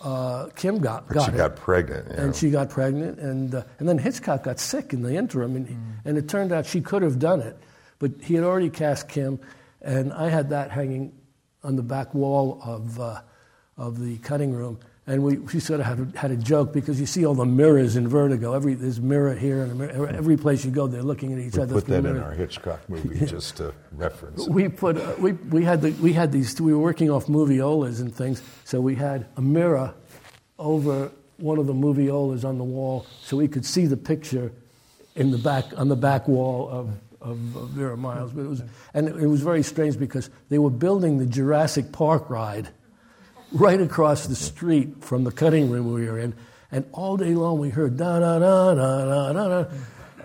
uh, Kim got, But got she it. got pregnant. you know. and she got pregnant, and, uh, and then Hitchcock got sick in the interim, and, and it turned out she could have done it, but he had already cast Kim, and I had that hanging on the back wall of, uh, of the cutting room. And we, we sort of had a, had a joke because you see all the mirrors in Vertigo. Every, there's a mirror here and a mirror. Every place you go, they're looking at each we other. put that in our Hitchcock movie just to reference. We put uh, we we had the, we had these we were working off moviolas and things, so we had a mirror over one of the moviolas on the wall, so we could see the picture in the back on the back wall of. Of, of Vera Miles, but it was, and it was very strange because they were building the Jurassic Park ride right across the street from the cutting room we were in, and all day long we heard da da da da da da, da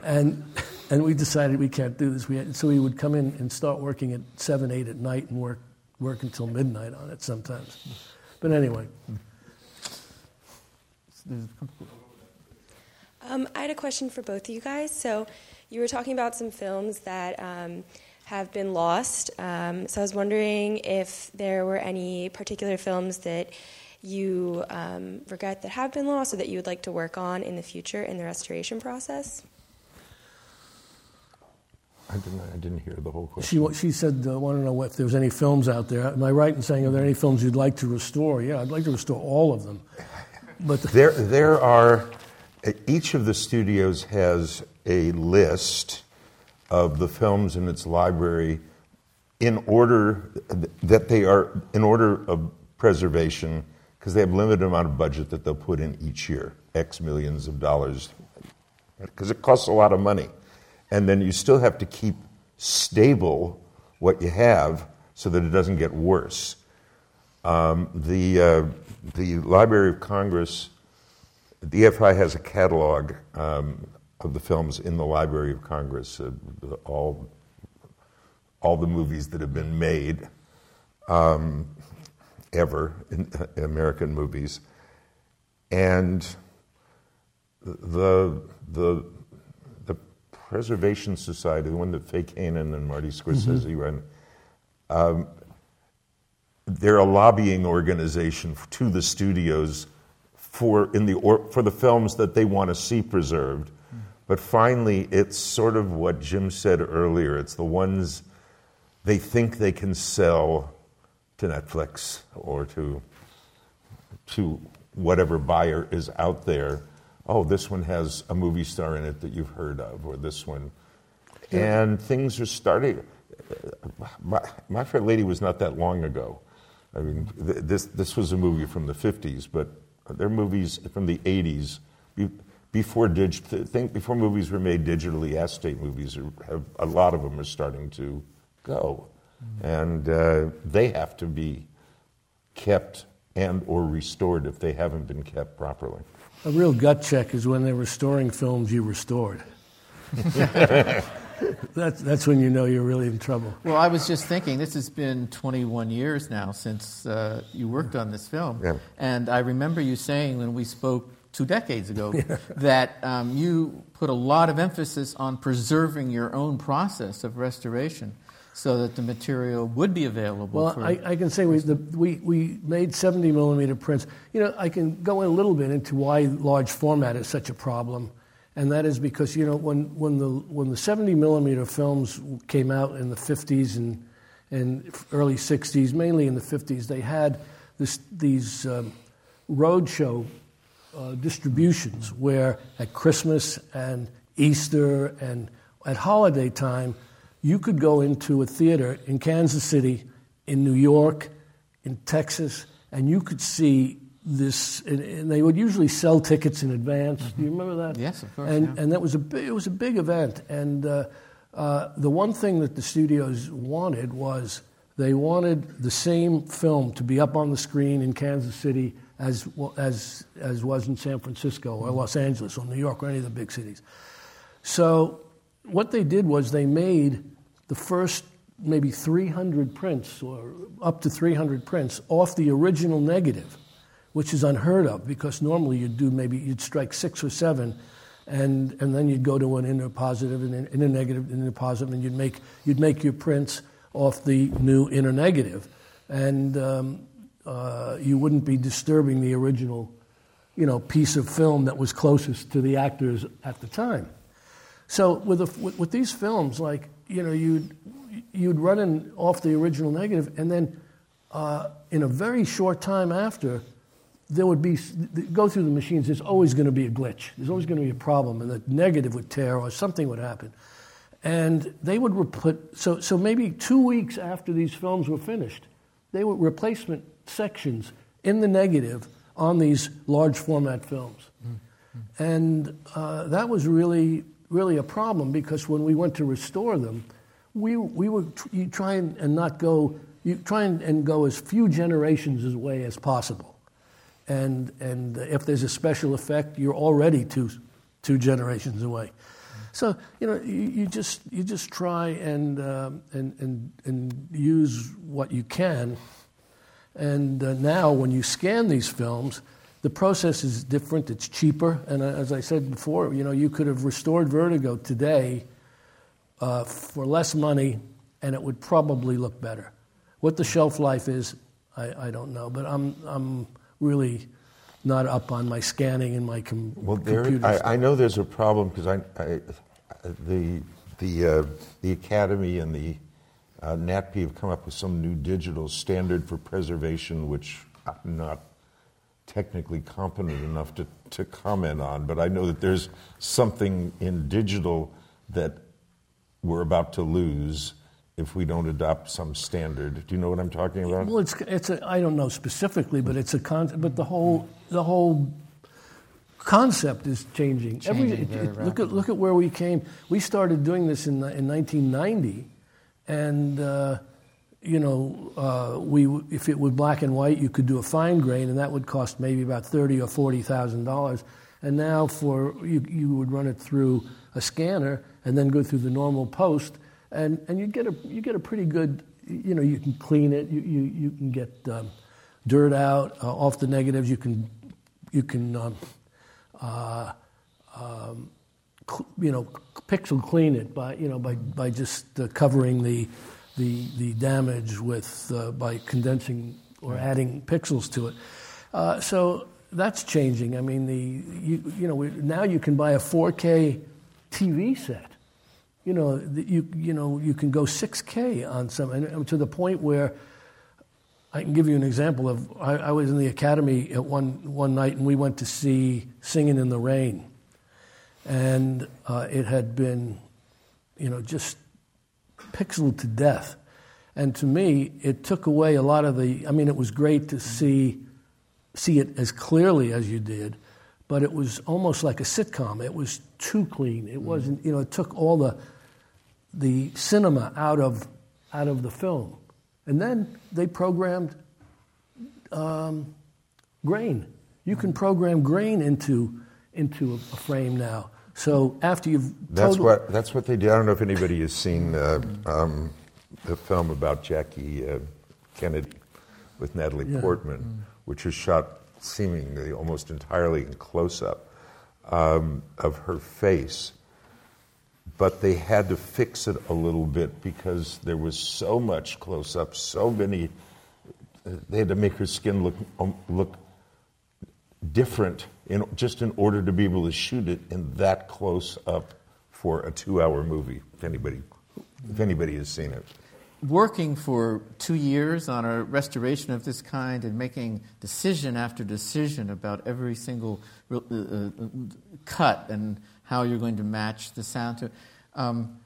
and and we decided we can't do this. We had, so we would come in and start working at seven, eight at night, and work work until midnight on it sometimes. But anyway, Um, I had a question for both of you guys. So, you were talking about some films that um, have been lost. Um, so, I was wondering if there were any particular films that you um, regret that have been lost or that you would like to work on in the future in the restoration process. I didn't, I didn't hear the whole question. she she said, uh, "Want to know if there's any films out there?" Am I right in saying are there any films you'd like to restore? Yeah, I'd like to restore all of them. But There, there are, each of the studios has a list of the films in its library in order that they are, in order of preservation, because they have limited amount of budget that they'll put in each year, X millions of dollars, because it costs a lot of money. And then you still have to keep stable what you have so that it doesn't get worse. Um, the, uh, the Library of Congress, the AFI has a catalog um, of the films in the Library of Congress, uh, all, all the movies that have been made um, ever in, in American movies. And the, the, the Preservation Society, the one that Fay Kanin and Marty Scorsese run, they're a lobbying organization to the studios for in the or, for the films that they want to see preserved. But finally, it's sort of what Jim said earlier. It's the ones they think they can sell to Netflix or to to whatever buyer is out there. Oh, this one has a movie star in it that you've heard of, or this one. Yeah. And things are starting. My, my Fair Lady was not that long ago. I mean, th- this, this was a movie from the 50s, but there are movies from the 80s. Be- before, dig- think before movies were made digitally, acetate movies, are, have, a lot of them are starting to go. And uh, they have to be kept and or restored if they haven't been kept properly. A real gut check is when they're restoring films you restored. that's, that's when you know you're really in trouble. Well, I was just thinking, this has been 21 years now since uh, you worked on this film. Yeah. And I remember you saying when we spoke two decades ago that um, you put a lot of emphasis on preserving your own process of restoration so that the material would be available. Well, for, I, I can say we, the, we, we made 70 millimeter prints. You know, I can go in a little bit into why large format is such a problem. And that is because, you know, when, when, the, when the 70 millimeter films came out in the 50s and, and early 60s, mainly in the 50s, they had this, these um, roadshow uh, distributions where at Christmas and Easter and at holiday time, you could go into a theater in Kansas City, in New York, in Texas, and you could see this. And, and they would usually sell tickets in advance. Do you remember that? Yes, of course, And, yeah. and that was a big, it was a big event. And uh, uh, the one thing that the studios wanted was they wanted the same film to be up on the screen in Kansas City as as as was in San Francisco or Los Angeles or New York or any of the big cities. So what they did was they made the first maybe 300 prints or up to 300 prints off the original negative, which is unheard of because normally you'd do maybe you'd strike six or seven, and and then you'd go to an inner positive and an inner negative, inner positive, and you'd make you'd make your prints off the new inner negative, and um, uh, you wouldn't be disturbing the original, you know, piece of film that was closest to the actors at the time. So with, a, with, with these films, like you know, you'd you'd run in off the original negative, and then uh, in a very short time after, there would be go through the machines. There's always going to be a glitch. There's always going to be a problem, and the negative would tear or something would happen. And they would put so so maybe two weeks after these films were finished, they were replacement sections in the negative on these large format films, and uh, that was really really a problem because when we went to restore them, we we were you try and, and not go you try and, and go as few generations away as possible, and and if there's a special effect, you're already two two generations away. So you know you, you just you just try and, um, and and and use what you can. And uh, now, when you scan these films, the process is different. It's cheaper, and uh, as I said before, you know you could have restored Vertigo today uh, for less money, and it would probably look better. What the shelf life is, I, I don't know, but I'm I'm really not up on my scanning and my com- Well, computer. I, I know there's a problem because I, I, the the uh, the Academy and the uh, NatP have come up with some new digital standard for preservation, which I'm not technically competent enough to, to comment on, but I know that there's something in digital that we're about to lose if we don't adopt some standard. Do you know what I'm talking about? Well, it's it's a, I don't know specifically, but it's a con- but the whole the whole concept is changing. Changing it- it- look at look at where we came. We started doing this in in 1990, and uh, you know uh, we if it was black and white, you could do a fine grain, and that would cost maybe about thirty or forty thousand dollars. And now for you you would run it through a scanner and then go through the normal post, and and you get a you get a pretty good you know you can clean it, you you, you can get um, dirt out uh, off the negatives, you can you can um, uh, um, you know, pixel clean it by, you know, by, by just uh, covering the, the, the damage with, uh, by condensing or adding pixels to it. Uh, so that's changing. I mean, the, you, you know, we, now you can buy a 4K TV set. You know, the, you, you know, you can go 6K on some, and, and to the point where I can give you an example of I, I, was in the academy at one one night and we went to see Singing in the Rain, and uh, it had been, you know, just pixeled to death, and to me it took away a lot of the. I mean, it was great to see see it as clearly as you did, but it was almost like a sitcom. It was too clean. It wasn't. You know, it took all the the cinema out of out of the film and then they programmed um, grain. You can program grain into, into a, frame now. So after you've that's what that's what they do. I don't know if anybody has seen uh, um, the film about Jackie uh, Kennedy with Natalie yeah. Portman, mm. which is shot seemingly almost entirely in close up um, of her face but they had to fix it a little bit because there was so much close up, so many. They had to make her skin look um, look different in, just in order to be able to shoot it in that close up for a two-hour movie. If anybody, if anybody has seen it. Working for two years on a restoration of this kind and making decision after decision about every single uh, cut and how you're going to match the sound to. Um,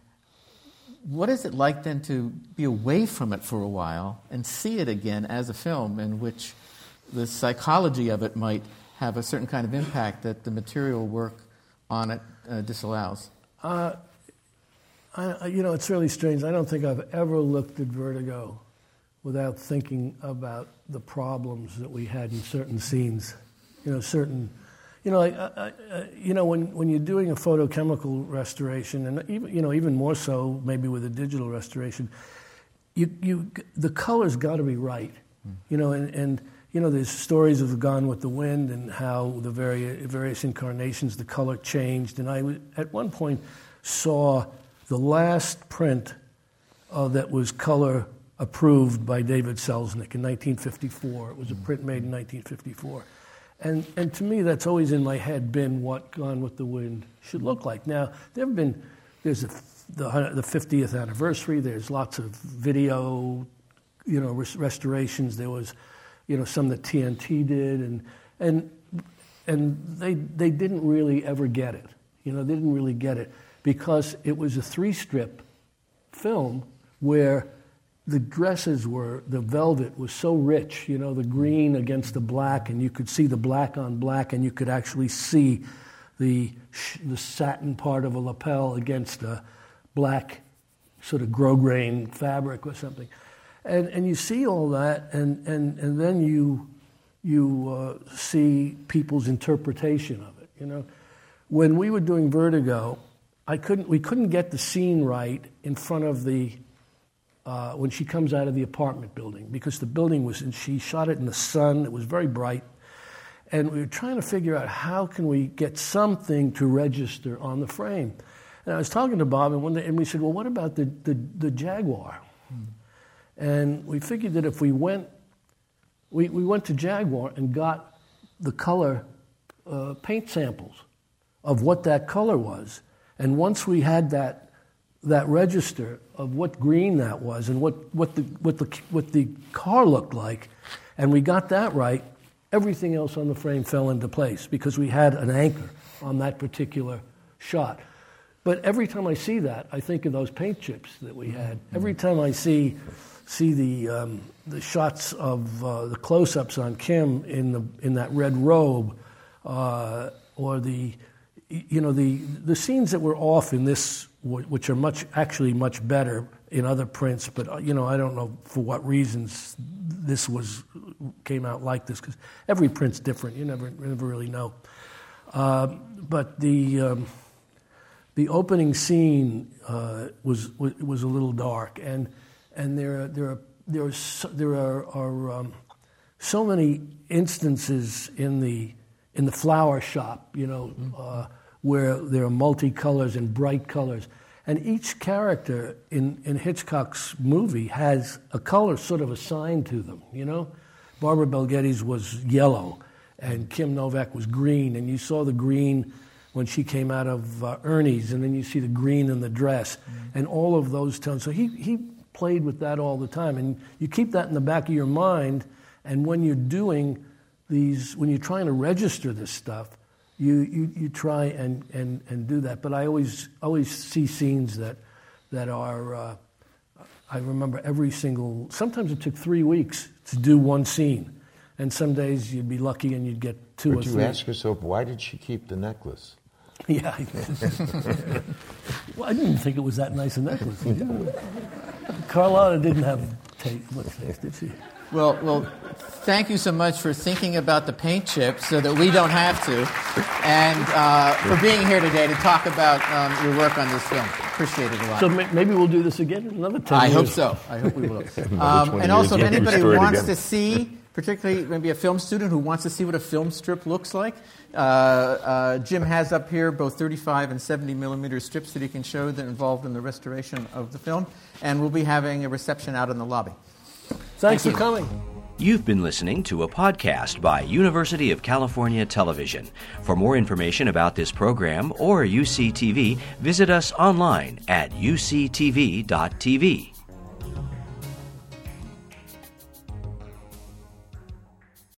what is it like then to be away from it for a while and see it again as a film in which the psychology of it might have a certain kind of impact that the material work on it uh, disallows? Uh, I, you know, it's really strange. I don't think I've ever looked at Vertigo without thinking about the problems that we had in certain scenes. You know, certain you know, like, uh, uh, uh, you know, when, when you're doing a photochemical restoration, and even, you know, even more so maybe with a digital restoration, you, you, the color's got to be right. Mm. You know, and, and, you know, there's stories of Gone with the Wind and how the vari- various incarnations, the color changed. And I, at one point, saw the last print uh, that was color approved by David Selznick in 1954. It was a print made in 1954. And, and to me, that's always in my head been what Gone with the Wind should look like. Now, there have been, there's a, the, the 50th anniversary, there's lots of video, you know, res- restorations. There was, you know, some that TNT did, and, and, and they, they didn't really ever get it. You know, they didn't really get it because it was a three strip film where the dresses were, the velvet was so rich, you know, the green against the black, and you could see the black on black, and you could actually see the, the satin part of a lapel against a black sort of grosgrain fabric or something. And, and you see all that, and, and, and then you, you uh, see people's interpretation of it, you know. When we were doing Vertigo, I couldn't, we couldn't get the scene right in front of the uh, when she comes out of the apartment building because the building was, and she shot it in the sun. It was very bright, and we were trying to figure out how can we get something to register on the frame. And I was talking to Bob, and one day, and we said, "Well, what about the the, the Jaguar?" And we figured that if we went, we, we went to Jaguar and got the color uh, paint samples of what that color was, and once we had that that register of what green that was and what, what, the, what, the, what the car looked like, and we got that right, everything else on the frame fell into place because we had an anchor on that particular shot. But every time I see that, I think of those paint chips that we had. Every time I see see the um, the shots of uh, the close-ups on Kim in the in that red robe, uh, or the you know the the scenes that were off in this which are much actually much better in other prints. But uh, you know, I don't know for what reasons this was came out like this because every print's different. You never never really know. Uh, but the um, the opening scene uh, was was a little dark, and and there there are there are so, there are, are um, so many instances in the in the flower shop, you know. Uh, where there are multicolors and bright colors. And each character in, in Hitchcock's movie has a color sort of assigned to them, you know? Barbara Bel Geddes was yellow, and Kim Novak was green, and you saw the green when she came out of uh, Ernie's, and then you see the green in the dress, mm-hmm. and all of those tones. So he, he played with that all the time. And you keep that in the back of your mind, and when you're doing these, when you're trying to register this stuff, you, you, you try and, and, and do that. But I always, always see scenes that, that are, uh, I remember every single, sometimes it took three weeks to do one scene. And some days you'd be lucky and you'd get two but or you three. ask yourself, why did she keep the necklace? Yeah. well, I didn't think it was that nice a necklace. Carlotta didn't have taste, much taste, did she? Well, well, thank you so much for thinking about the paint chip so that we don't have to, and uh, for being here today to talk about um, your work on this film. Appreciate it a lot. So ma- maybe we'll do this again in another 10 I years. hope so. I hope we will. Um, and also, if years, you can anybody wants again. to see, particularly maybe a film student who wants to see what a film strip looks like, uh, uh, Jim has up here both 35 and 70 millimeter strips that he can show that are involved in the restoration of the film. And we'll be having a reception out in the lobby. Thanks Thank for you. coming. You've been listening to a podcast by University of California Television. For more information about this program or UCTV, visit us online at uctv.tv.